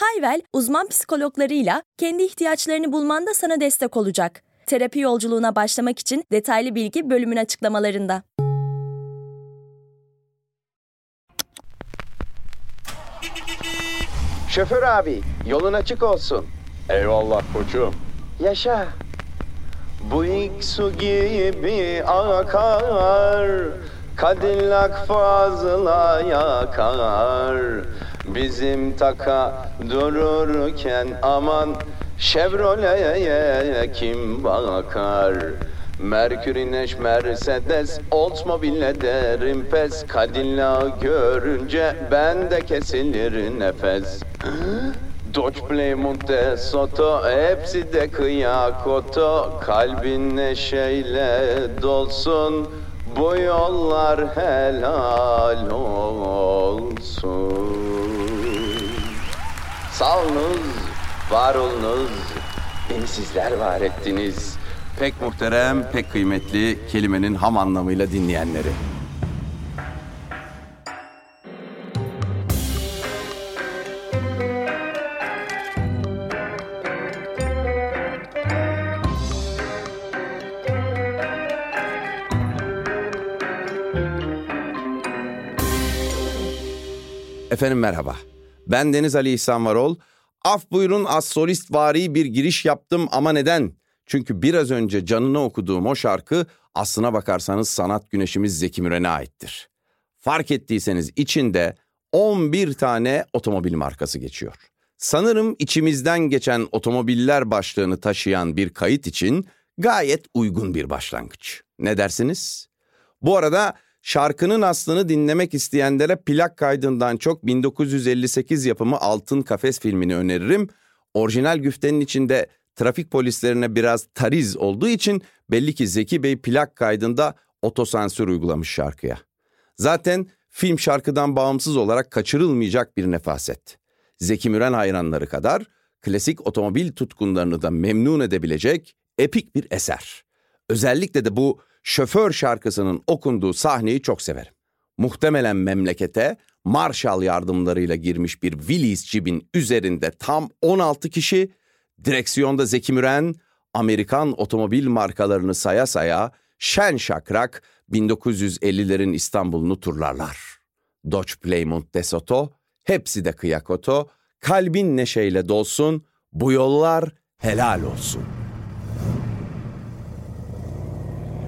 Hayvel, uzman psikologlarıyla kendi ihtiyaçlarını bulmanda sana destek olacak. Terapi yolculuğuna başlamak için detaylı bilgi bölümün açıklamalarında. Şoför abi, yolun açık olsun. Eyvallah koçum. Yaşa. Bu ilk su gibi akar, Cadillac fazla yakar. Bizim taka dururken aman Chevrolet'e kim bakar? Merkür Neş Mercedes Oldsmobile derim pes. Cadillac görünce bende kesilir nefes. Dodge Plymouth de Soto hepsi de kıyakoto. Kalbin neşeyle dolsun bu yollar helal olsun Sağolunuz, var olunuz, beni sizler var ettiniz. Pek muhterem, pek kıymetli kelimenin ham anlamıyla dinleyenleri. Efendim merhaba. Ben Deniz Ali İhsan Varol. Af buyurun az solist vari bir giriş yaptım ama neden? Çünkü biraz önce canını okuduğum o şarkı aslına bakarsanız sanat güneşimiz Zeki Müren'e aittir. Fark ettiyseniz içinde 11 tane otomobil markası geçiyor. Sanırım içimizden geçen otomobiller başlığını taşıyan bir kayıt için gayet uygun bir başlangıç. Ne dersiniz? Bu arada Şarkının aslını dinlemek isteyenlere plak kaydından çok 1958 yapımı Altın Kafes filmini öneririm. Orijinal güftenin içinde trafik polislerine biraz tariz olduğu için belli ki Zeki Bey plak kaydında otosansür uygulamış şarkıya. Zaten film şarkıdan bağımsız olarak kaçırılmayacak bir nefaset. Zeki Müren hayranları kadar klasik otomobil tutkunlarını da memnun edebilecek epik bir eser. Özellikle de bu şoför şarkısının okunduğu sahneyi çok severim. Muhtemelen memlekete Marshall yardımlarıyla girmiş bir Willys cibin üzerinde tam 16 kişi, direksiyonda Zeki Müren, Amerikan otomobil markalarını saya saya şen şakrak 1950'lerin İstanbul'unu turlarlar. Dodge Plymouth DeSoto, hepsi de kıyakoto, kalbin neşeyle dolsun, bu yollar helal olsun.''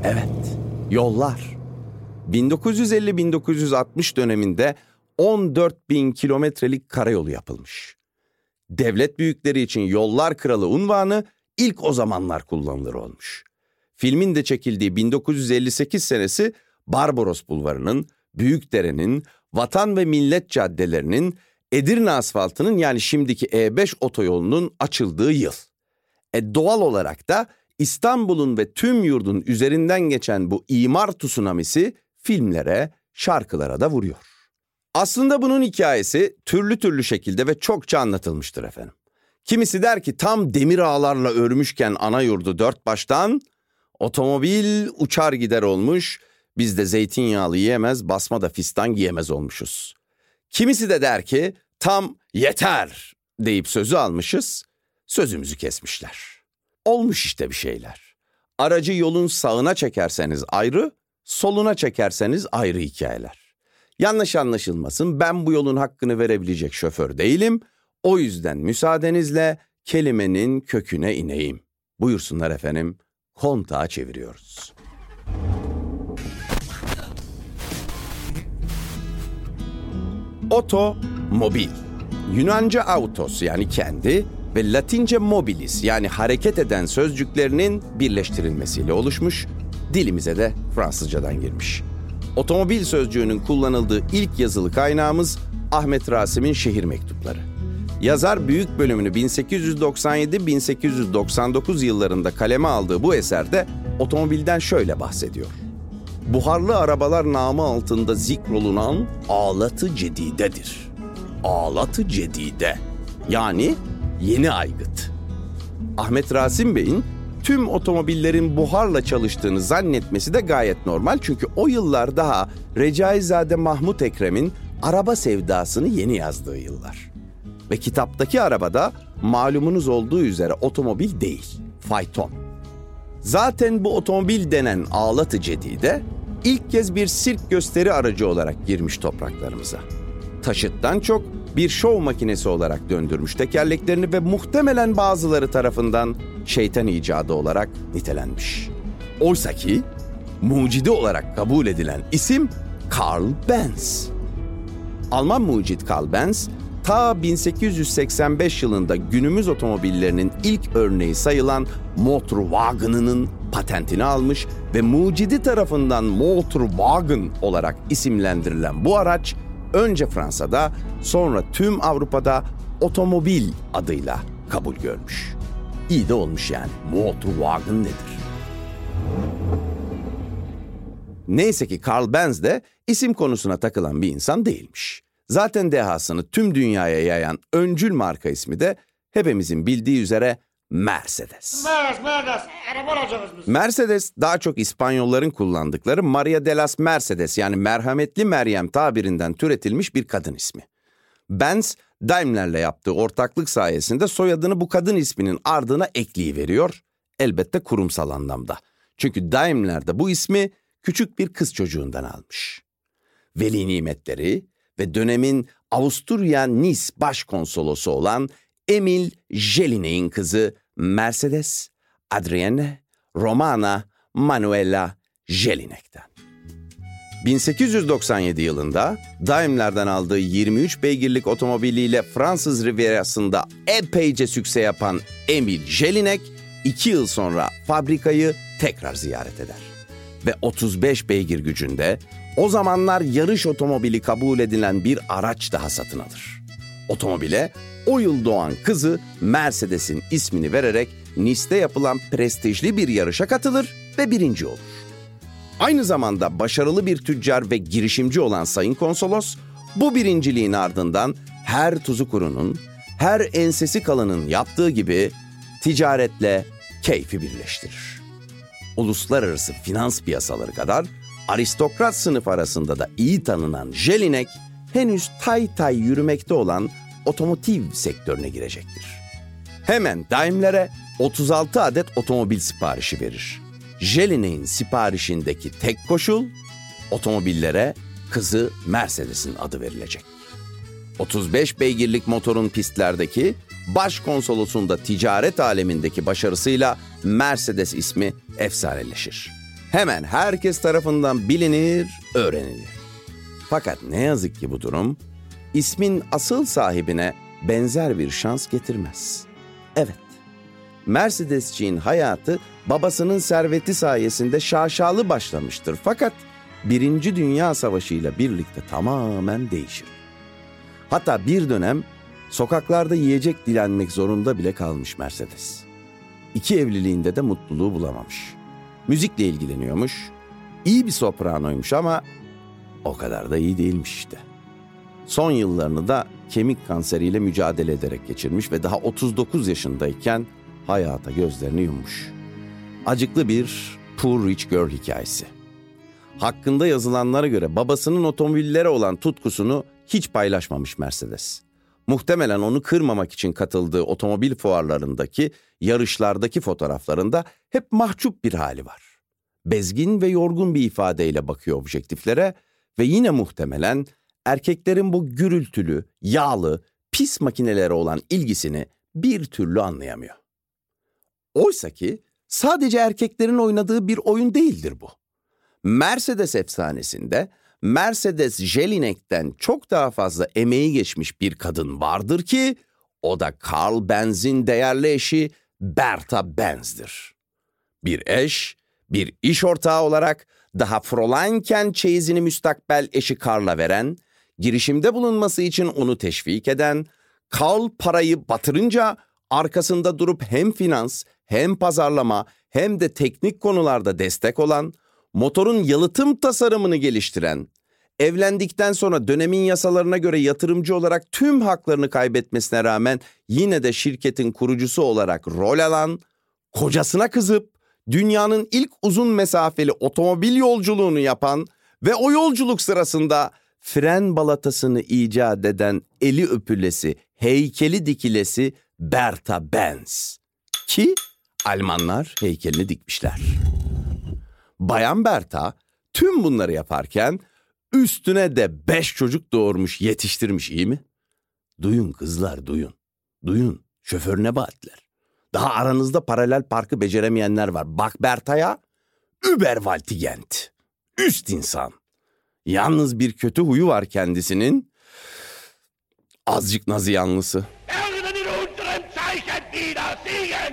Evet, yollar. 1950-1960 döneminde 14 bin kilometrelik karayolu yapılmış. Devlet büyükleri için yollar kralı unvanı ilk o zamanlar kullanılır olmuş. Filmin de çekildiği 1958 senesi Barbaros Bulvarı'nın, Büyükdere'nin, Vatan ve Millet caddelerinin, Edirne asfaltının yani şimdiki E5 otoyolunun açıldığı yıl. E doğal olarak da İstanbul'un ve tüm yurdun üzerinden geçen bu imar tsunamisi filmlere, şarkılara da vuruyor. Aslında bunun hikayesi türlü türlü şekilde ve çokça anlatılmıştır efendim. Kimisi der ki tam demir ağlarla örmüşken ana yurdu dört baştan otomobil uçar gider olmuş, biz de zeytinyağlı yiyemez, basma da fistan giyemez olmuşuz. Kimisi de der ki tam yeter deyip sözü almışız, sözümüzü kesmişler. Olmuş işte bir şeyler. Aracı yolun sağına çekerseniz ayrı, soluna çekerseniz ayrı hikayeler. Yanlış anlaşılmasın ben bu yolun hakkını verebilecek şoför değilim. O yüzden müsaadenizle kelimenin köküne ineyim. Buyursunlar efendim, kontağı çeviriyoruz. Oto, mobil. Yunanca autos yani kendi, ve Latince mobilis yani hareket eden sözcüklerinin birleştirilmesiyle oluşmuş, dilimize de Fransızcadan girmiş. Otomobil sözcüğünün kullanıldığı ilk yazılı kaynağımız Ahmet Rasim'in şehir mektupları. Yazar büyük bölümünü 1897-1899 yıllarında kaleme aldığı bu eserde otomobilden şöyle bahsediyor. Buharlı arabalar namı altında zikrolunan alatı cedidedir. Alatı cedide yani yeni aygıt. Ahmet Rasim Bey'in tüm otomobillerin buharla çalıştığını zannetmesi de gayet normal çünkü o yıllar daha Recaizade Mahmut Ekrem'in araba sevdasını yeni yazdığı yıllar. Ve kitaptaki arabada malumunuz olduğu üzere otomobil değil, fayton. Zaten bu otomobil denen ağlatı cedide ilk kez bir sirk gösteri aracı olarak girmiş topraklarımıza. Taşıttan çok bir şov makinesi olarak döndürmüş tekerleklerini ve muhtemelen bazıları tarafından şeytan icadı olarak nitelenmiş. Oysa ki mucidi olarak kabul edilen isim Karl Benz. Alman mucit Karl Benz, ta 1885 yılında günümüz otomobillerinin ilk örneği sayılan Motorwagen'ının patentini almış ve mucidi tarafından Motorwagen olarak isimlendirilen bu araç önce Fransa'da sonra tüm Avrupa'da otomobil adıyla kabul görmüş. İyi de olmuş yani. Motorwagen nedir? Neyse ki Karl Benz de isim konusuna takılan bir insan değilmiş. Zaten dehasını tüm dünyaya yayan öncül marka ismi de hepimizin bildiği üzere Mercedes. Mercedes, Mercedes. Araba alacağız biz. Mercedes daha çok İspanyolların kullandıkları Maria de las Mercedes yani merhametli Meryem tabirinden türetilmiş bir kadın ismi. Benz, Daimler'le yaptığı ortaklık sayesinde soyadını bu kadın isminin ardına ekleyiveriyor. Elbette kurumsal anlamda. Çünkü Daimler de bu ismi küçük bir kız çocuğundan almış. Veli nimetleri ve dönemin Avusturya Nice başkonsolosu olan Emil Jelinek'in kızı Mercedes Adrienne Romana Manuela Jelinek'ten. 1897 yılında Daimler'den aldığı 23 beygirlik otomobiliyle Fransız Rivierası'nda epeyce sükse yapan Emil Jelinek, iki yıl sonra fabrikayı tekrar ziyaret eder. Ve 35 beygir gücünde o zamanlar yarış otomobili kabul edilen bir araç daha satın alır. Otomobile o yıl doğan kızı Mercedes'in ismini vererek Nice'de yapılan prestijli bir yarışa katılır ve birinci olur. Aynı zamanda başarılı bir tüccar ve girişimci olan Sayın Konsolos, bu birinciliğin ardından her tuzu kurunun, her ensesi kalının yaptığı gibi ticaretle keyfi birleştirir. Uluslararası finans piyasaları kadar aristokrat sınıf arasında da iyi tanınan Jelinek, henüz tay tay yürümekte olan otomotiv sektörüne girecektir. Hemen Daimler'e 36 adet otomobil siparişi verir. Jelinek'in siparişindeki tek koşul otomobillere kızı Mercedes'in adı verilecek. 35 beygirlik motorun pistlerdeki başkonsolosunda ticaret alemindeki başarısıyla Mercedes ismi efsaneleşir. Hemen herkes tarafından bilinir, öğrenilir. Fakat ne yazık ki bu durum ismin asıl sahibine benzer bir şans getirmez. Evet, Mercedesçiğin hayatı babasının serveti sayesinde şaşalı başlamıştır. Fakat Birinci Dünya Savaşı ile birlikte tamamen değişir. Hatta bir dönem sokaklarda yiyecek dilenmek zorunda bile kalmış Mercedes. İki evliliğinde de mutluluğu bulamamış. Müzikle ilgileniyormuş. İyi bir sopranoymuş ama o kadar da iyi değilmiş işte. Son yıllarını da kemik kanseriyle mücadele ederek geçirmiş ve daha 39 yaşındayken hayata gözlerini yummuş. Acıklı bir Poor Rich Girl hikayesi. Hakkında yazılanlara göre babasının otomobillere olan tutkusunu hiç paylaşmamış Mercedes. Muhtemelen onu kırmamak için katıldığı otomobil fuarlarındaki, yarışlardaki fotoğraflarında hep mahcup bir hali var. Bezgin ve yorgun bir ifadeyle bakıyor objektiflere ve yine muhtemelen erkeklerin bu gürültülü, yağlı, pis makinelere olan ilgisini bir türlü anlayamıyor. Oysa ki sadece erkeklerin oynadığı bir oyun değildir bu. Mercedes efsanesinde Mercedes Jelinek'ten çok daha fazla emeği geçmiş bir kadın vardır ki o da Karl Benz'in değerli eşi Bertha Benz'dir. Bir eş, bir iş ortağı olarak daha Fräuleinken çeyizini müstakbel eşi Karl'a veren, girişimde bulunması için onu teşvik eden, Kal parayı batırınca arkasında durup hem finans hem pazarlama hem de teknik konularda destek olan, motorun yalıtım tasarımını geliştiren, evlendikten sonra dönemin yasalarına göre yatırımcı olarak tüm haklarını kaybetmesine rağmen yine de şirketin kurucusu olarak rol alan, kocasına kızıp dünyanın ilk uzun mesafeli otomobil yolculuğunu yapan ve o yolculuk sırasında fren balatasını icat eden eli öpülesi, heykeli dikilesi Bertha Benz. Ki Almanlar heykelini dikmişler. Bayan Bertha tüm bunları yaparken üstüne de beş çocuk doğurmuş yetiştirmiş iyi mi? Duyun kızlar duyun. Duyun şoförüne baatler. Daha aranızda paralel parkı beceremeyenler var. Bak Berta'ya übervaltigent. Üst insan. Yalnız bir kötü huyu var kendisinin. Azıcık nazı yanlısı.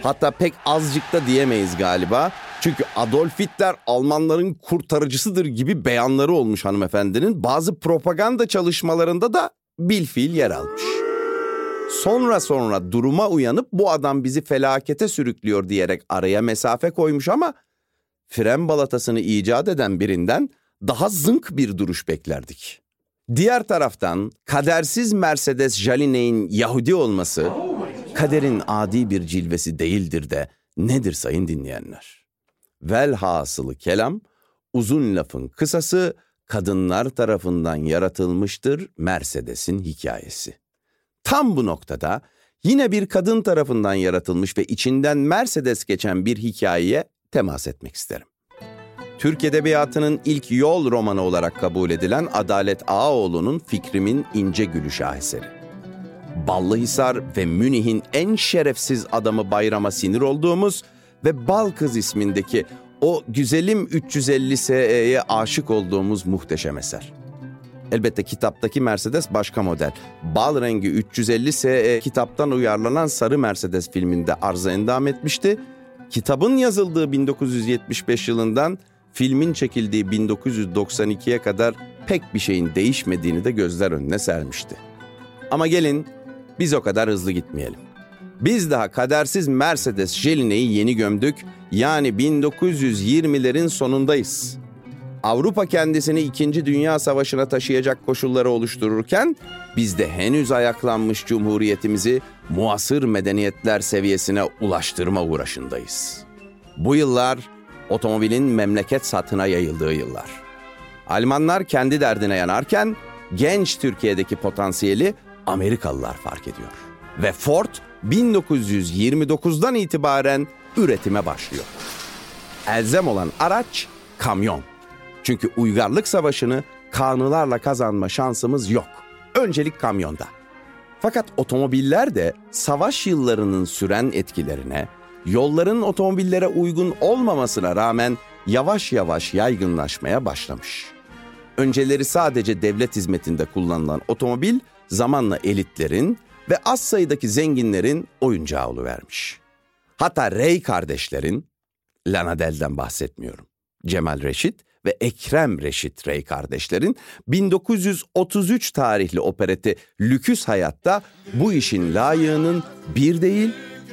Hatta pek azıcık da diyemeyiz galiba. Çünkü Adolf Hitler Almanların kurtarıcısıdır gibi beyanları olmuş hanımefendinin. Bazı propaganda çalışmalarında da bilfiil yer almış. Sonra sonra duruma uyanıp bu adam bizi felakete sürüklüyor diyerek araya mesafe koymuş ama fren balatasını icat eden birinden daha zınk bir duruş beklerdik. Diğer taraftan kadersiz Mercedes Jaline'in Yahudi olması kaderin adi bir cilvesi değildir de nedir sayın dinleyenler? Velhasılı kelam uzun lafın kısası kadınlar tarafından yaratılmıştır Mercedes'in hikayesi. Tam bu noktada yine bir kadın tarafından yaratılmış ve içinden Mercedes geçen bir hikayeye temas etmek isterim. Türk Edebiyatı'nın ilk yol romanı olarak kabul edilen Adalet Ağaoğlu'nun Fikrimin İnce Gülü şaheseri. Ballıhisar ve Münih'in en şerefsiz adamı Bayram'a sinir olduğumuz ve Bal Kız ismindeki o güzelim 350 SE'ye aşık olduğumuz muhteşem eser. Elbette kitaptaki Mercedes başka model. Bal rengi 350 SE kitaptan uyarlanan Sarı Mercedes filminde arıza endam etmişti. Kitabın yazıldığı 1975 yılından filmin çekildiği 1992'ye kadar pek bir şeyin değişmediğini de gözler önüne sermişti. Ama gelin biz o kadar hızlı gitmeyelim. Biz daha kadersiz Mercedes Jeline'yi yeni gömdük. Yani 1920'lerin sonundayız. Avrupa kendisini 2. Dünya Savaşı'na taşıyacak koşulları oluştururken biz de henüz ayaklanmış cumhuriyetimizi muasır medeniyetler seviyesine ulaştırma uğraşındayız. Bu yıllar otomobilin memleket satına yayıldığı yıllar. Almanlar kendi derdine yanarken genç Türkiye'deki potansiyeli Amerikalılar fark ediyor. Ve Ford 1929'dan itibaren üretime başlıyor. Elzem olan araç kamyon. Çünkü uygarlık savaşını kanılarla kazanma şansımız yok. Öncelik kamyonda. Fakat otomobiller de savaş yıllarının süren etkilerine, yolların otomobillere uygun olmamasına rağmen yavaş yavaş yaygınlaşmaya başlamış. Önceleri sadece devlet hizmetinde kullanılan otomobil zamanla elitlerin ve az sayıdaki zenginlerin oyuncağı oluvermiş. Hatta Rey kardeşlerin, Lana Del'den bahsetmiyorum. Cemal Reşit ve Ekrem Reşit Rey kardeşlerin 1933 tarihli opereti Lüküs Hayat'ta bu işin layığının bir değil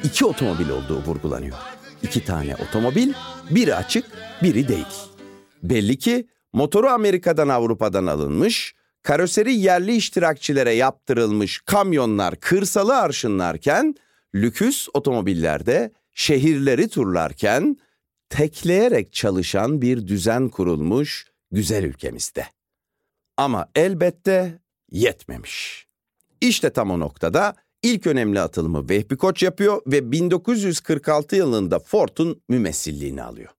iki otomobil olduğu vurgulanıyor. İki tane otomobil, biri açık, biri değil. Belli ki motoru Amerika'dan Avrupa'dan alınmış, karoseri yerli iştirakçilere yaptırılmış kamyonlar kırsalı arşınlarken, lüküs otomobillerde şehirleri turlarken tekleyerek çalışan bir düzen kurulmuş güzel ülkemizde. Ama elbette yetmemiş. İşte tam o noktada ilk önemli atılımı Vehbi Koç yapıyor ve 1946 yılında Ford'un mümessilliğini alıyor.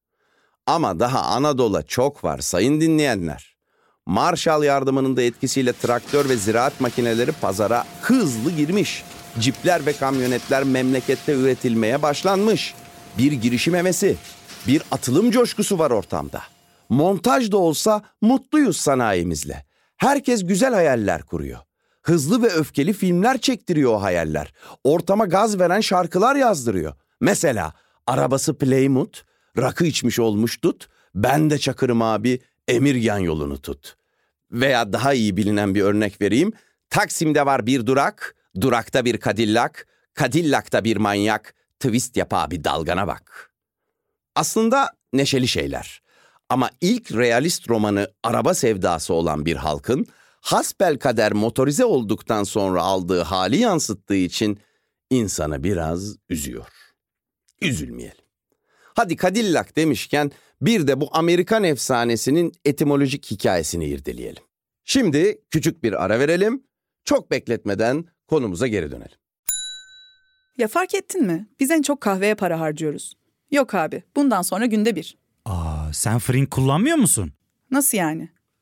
Ama daha Anadolu'da çok var sayın dinleyenler. Marshall yardımının da etkisiyle traktör ve ziraat makineleri pazara hızlı girmiş. Cipler ve kamyonetler memlekette üretilmeye başlanmış. Bir girişim hevesi, bir atılım coşkusu var ortamda. Montaj da olsa mutluyuz sanayimizle. Herkes güzel hayaller kuruyor. Hızlı ve öfkeli filmler çektiriyor o hayaller. Ortama gaz veren şarkılar yazdırıyor. Mesela arabası Plymouth, rakı içmiş olmuş tut, ben de çakırım abi, Emirgan yolunu tut. Veya daha iyi bilinen bir örnek vereyim. Taksim'de var bir durak, Durakta bir Cadillac, Cadillac'ta bir manyak, twist yapa bir dalgana bak. Aslında neşeli şeyler. Ama ilk realist romanı araba sevdası olan bir halkın hasbel kader motorize olduktan sonra aldığı hali yansıttığı için insanı biraz üzüyor. Üzülmeyelim. Hadi Cadillac demişken bir de bu Amerikan efsanesinin etimolojik hikayesini irdeleyelim. Şimdi küçük bir ara verelim. Çok bekletmeden konumuza geri dönelim. Ya fark ettin mi? Biz en çok kahveye para harcıyoruz. Yok abi, bundan sonra günde bir. Aa, sen Frink kullanmıyor musun? Nasıl yani?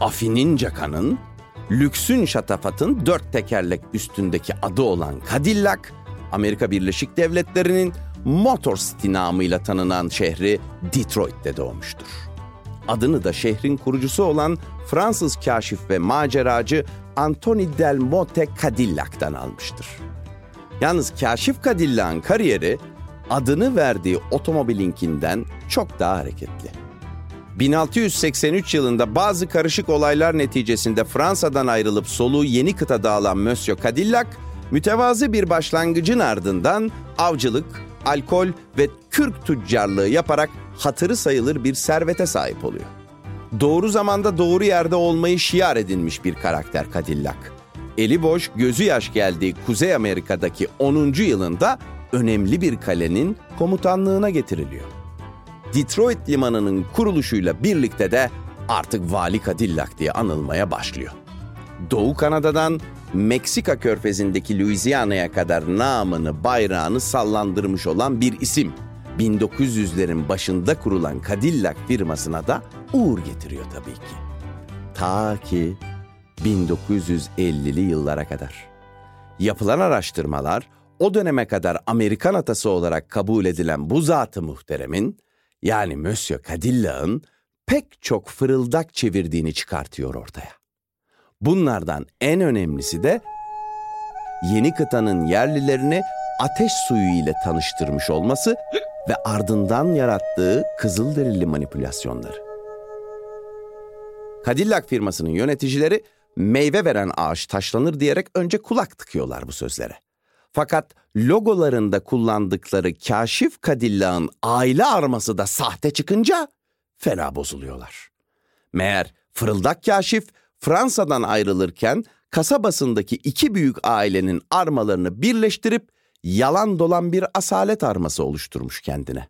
Afinin Caka'nın, lüksün şatafatın dört tekerlek üstündeki adı olan Cadillac, Amerika Birleşik Devletleri'nin Motor City namıyla tanınan şehri Detroit'te doğmuştur. Adını da şehrin kurucusu olan Fransız kaşif ve maceracı Anthony Delmotte Cadillac'tan almıştır. Yalnız kaşif Cadillac'ın kariyeri adını verdiği otomobilinkinden çok daha hareketli. 1683 yılında bazı karışık olaylar neticesinde Fransa'dan ayrılıp soluğu yeni kıtada alan Monsieur Cadillac, mütevazı bir başlangıcın ardından avcılık, alkol ve kürk tüccarlığı yaparak hatırı sayılır bir servete sahip oluyor. Doğru zamanda doğru yerde olmayı şiar edinmiş bir karakter Cadillac. Eli boş, gözü yaş geldiği Kuzey Amerika'daki 10. yılında önemli bir kalenin komutanlığına getiriliyor. Detroit limanının kuruluşuyla birlikte de artık Vali Cadillac diye anılmaya başlıyor. Doğu Kanada'dan Meksika körfezindeki Louisiana'ya kadar namını, bayrağını sallandırmış olan bir isim. 1900'lerin başında kurulan Cadillac firmasına da uğur getiriyor tabii ki. Ta ki 1950'li yıllara kadar. Yapılan araştırmalar o döneme kadar Amerikan atası olarak kabul edilen bu zatı muhteremin yani Monsieur Cadillac'ın pek çok fırıldak çevirdiğini çıkartıyor ortaya. Bunlardan en önemlisi de yeni kıtanın yerlilerini ateş suyu ile tanıştırmış olması ve ardından yarattığı kızılderili manipülasyonları. Cadillac firmasının yöneticileri meyve veren ağaç taşlanır diyerek önce kulak tıkıyorlar bu sözlere. Fakat logolarında kullandıkları kaşif Cadillac'ın aile arması da sahte çıkınca fena bozuluyorlar. Meğer fırıldak kaşif Fransa'dan ayrılırken kasabasındaki iki büyük ailenin armalarını birleştirip yalan dolan bir asalet arması oluşturmuş kendine.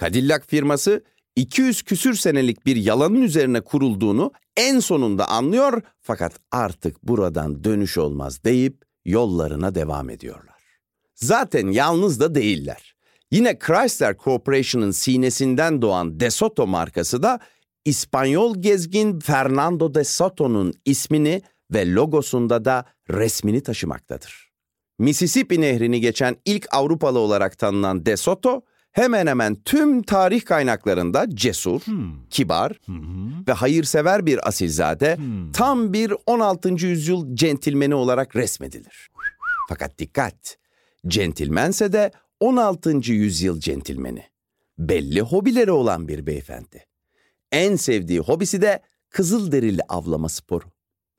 Cadillac firması 200 küsür senelik bir yalanın üzerine kurulduğunu en sonunda anlıyor fakat artık buradan dönüş olmaz deyip yollarına devam ediyorlar. Zaten yalnız da değiller. Yine Chrysler Corporation'ın sinesinden doğan De Soto markası da İspanyol gezgin Fernando de Soto'nun ismini ve logosunda da resmini taşımaktadır. Mississippi nehrini geçen ilk Avrupalı olarak tanınan De Soto, hemen hemen tüm tarih kaynaklarında cesur, kibar ve hayırsever bir asilzade, tam bir 16. yüzyıl centilmeni olarak resmedilir. Fakat dikkat, centilmense de 16. yüzyıl centilmeni. Belli hobileri olan bir beyefendi. En sevdiği hobisi de kızılderili avlama sporu.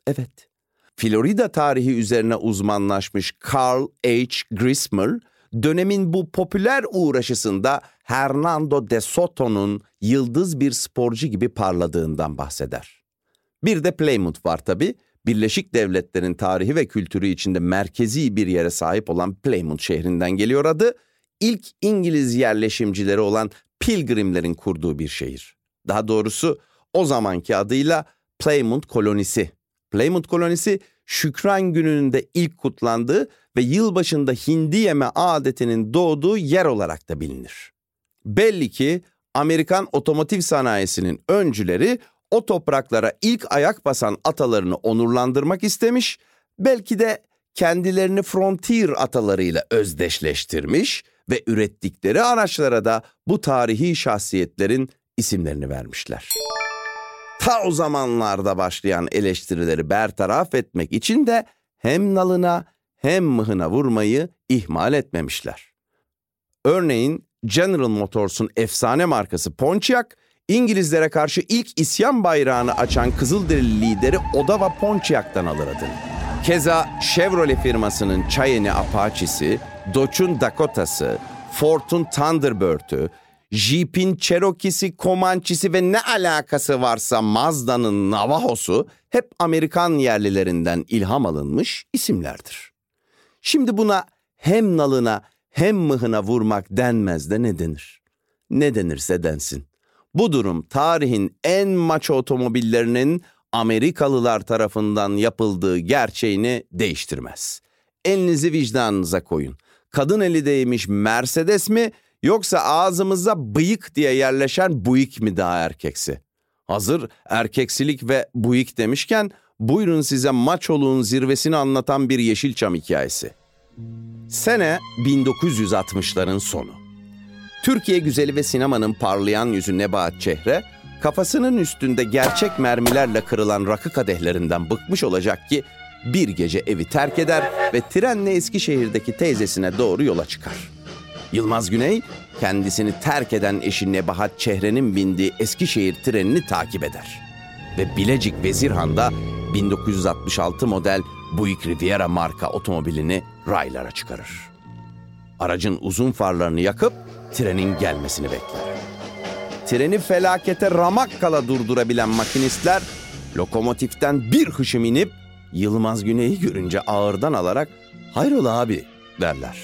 Evet. Florida tarihi üzerine uzmanlaşmış Carl H. Grismer, dönemin bu popüler uğraşısında Hernando de Soto'nun yıldız bir sporcu gibi parladığından bahseder. Bir de Plymouth var tabi. Birleşik Devletler'in tarihi ve kültürü içinde merkezi bir yere sahip olan Plymouth şehrinden geliyor adı. İlk İngiliz yerleşimcileri olan Pilgrimlerin kurduğu bir şehir. Daha doğrusu o zamanki adıyla Plymouth kolonisi. Plymouth kolonisi Şükran gününün de ilk kutlandığı ve yılbaşında hindi yeme adetinin doğduğu yer olarak da bilinir. Belli ki Amerikan otomotiv sanayisinin öncüleri o topraklara ilk ayak basan atalarını onurlandırmak istemiş, belki de kendilerini frontier atalarıyla özdeşleştirmiş ve ürettikleri araçlara da bu tarihi şahsiyetlerin isimlerini vermişler. Ta o zamanlarda başlayan eleştirileri bertaraf etmek için de hem nalına hem mıhına vurmayı ihmal etmemişler. Örneğin General Motors'un efsane markası Pontiac, İngilizlere karşı ilk isyan bayrağını açan Kızılderili lideri Odawa Pontiac'tan alır adını. Keza Chevrolet firmasının Cheyenne Apache'si, Dodge'un Dakota'sı, Ford'un Thunderbird'ü, Jeep'in Cherokee'si, Comanche'si ve ne alakası varsa Mazda'nın Navajo'su hep Amerikan yerlilerinden ilham alınmış isimlerdir. Şimdi buna hem nalına hem mıhına vurmak denmez de ne denir? Ne denirse densin. Bu durum tarihin en maço otomobillerinin Amerikalılar tarafından yapıldığı gerçeğini değiştirmez. Elinizi vicdanınıza koyun. Kadın eli değmiş Mercedes mi yoksa ağzımıza bıyık diye yerleşen Buick mi daha erkeksi? Hazır erkeksilik ve Buick demişken buyurun size maçoluğun zirvesini anlatan bir Yeşilçam hikayesi. Sene 1960'ların sonu. Türkiye güzeli ve sinemanın parlayan yüzü Nebahat Çehre, kafasının üstünde gerçek mermilerle kırılan rakı kadehlerinden bıkmış olacak ki bir gece evi terk eder ve trenle Eskişehir'deki teyzesine doğru yola çıkar. Yılmaz Güney kendisini terk eden eşi Nebahat Çehre'nin bindiği Eskişehir trenini takip eder. Ve Bilecik Vezirhan'da 1966 model Buick Riviera marka otomobilini raylara çıkarır. Aracın uzun farlarını yakıp trenin gelmesini bekler. Treni felakete ramak kala durdurabilen makinistler lokomotiften bir hışım inip Yılmaz Güney'i görünce ağırdan alarak hayrola abi derler.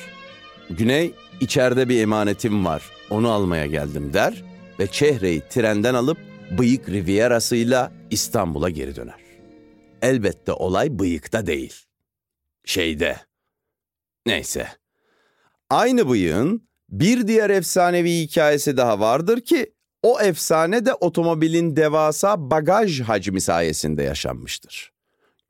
Güney içeride bir emanetim var onu almaya geldim der ve Çehre'yi trenden alıp Bıyık Riviera'sıyla İstanbul'a geri döner. Elbette olay bıyıkta değil. Şeyde. Neyse. Aynı bıyığın bir diğer efsanevi hikayesi daha vardır ki o efsane de otomobilin devasa bagaj hacmi sayesinde yaşanmıştır.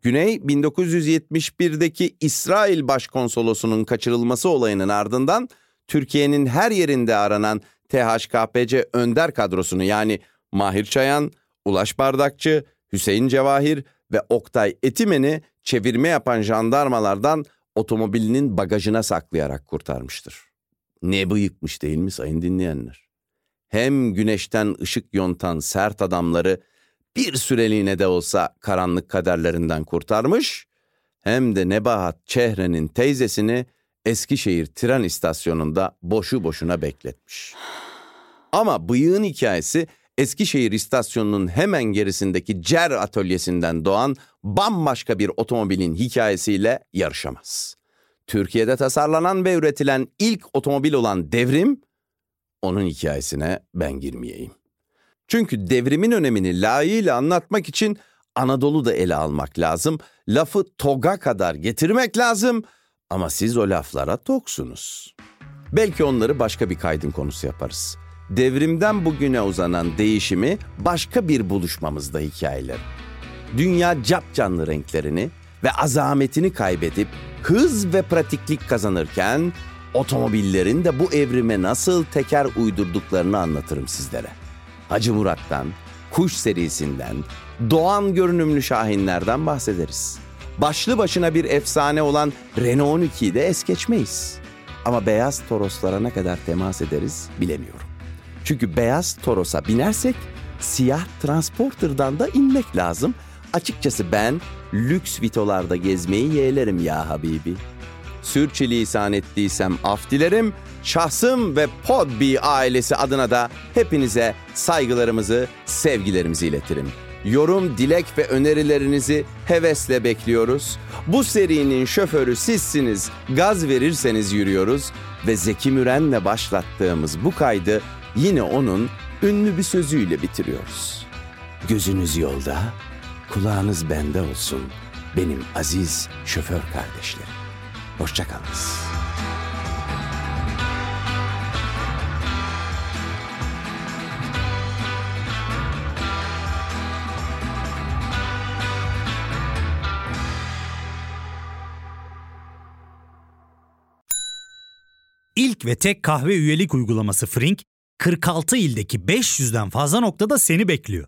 Güney 1971'deki İsrail Başkonsolosu'nun kaçırılması olayının ardından Türkiye'nin her yerinde aranan THKPC önder kadrosunu yani Mahir Çayan, Ulaş Bardakçı, Hüseyin Cevahir ve Oktay Etimen'i çevirme yapan jandarmalardan otomobilinin bagajına saklayarak kurtarmıştır. Ne bıyıkmış değil mi sayın dinleyenler? Hem güneşten ışık yontan sert adamları bir süreliğine de olsa karanlık kaderlerinden kurtarmış, hem de Nebahat Çehre'nin teyzesini Eskişehir tren istasyonunda boşu boşuna bekletmiş. Ama bıyığın hikayesi Eskişehir istasyonunun hemen gerisindeki Cer atölyesinden doğan bambaşka bir otomobilin hikayesiyle yarışamaz. Türkiye'de tasarlanan ve üretilen ilk otomobil olan Devrim, onun hikayesine ben girmeyeyim. Çünkü devrimin önemini layığıyla anlatmak için Anadolu'da ele almak lazım. Lafı toga kadar getirmek lazım ama siz o laflara toksunuz. Belki onları başka bir kaydın konusu yaparız. Devrimden bugüne uzanan değişimi başka bir buluşmamızda hikayeler. Dünya cap canlı renklerini ve azametini kaybedip hız ve pratiklik kazanırken otomobillerin de bu evrime nasıl teker uydurduklarını anlatırım sizlere. Hacı Murat'tan, Kuş serisinden, Doğan görünümlü şahinlerden bahsederiz. Başlı başına bir efsane olan Renault 12'yi de es geçmeyiz. Ama beyaz Toroslara ne kadar temas ederiz bilemiyorum. Çünkü beyaz Toros'a binersek siyah Transporter'dan da inmek lazım. Açıkçası ben lüks vitolarda gezmeyi yeğlerim ya Habibi. Sürçülisan ettiysem af dilerim. Şahsım ve Podbi ailesi adına da hepinize saygılarımızı, sevgilerimizi iletirim. Yorum, dilek ve önerilerinizi hevesle bekliyoruz. Bu serinin şoförü sizsiniz. Gaz verirseniz yürüyoruz ve Zeki Müren'le başlattığımız bu kaydı yine onun ünlü bir sözüyle bitiriyoruz. Gözünüz yolda, kulağınız bende olsun benim aziz şoför kardeşlerim. Hoşçakalınız. İlk ve tek kahve üyelik uygulaması Frink, 46 ildeki 500'den fazla noktada seni bekliyor.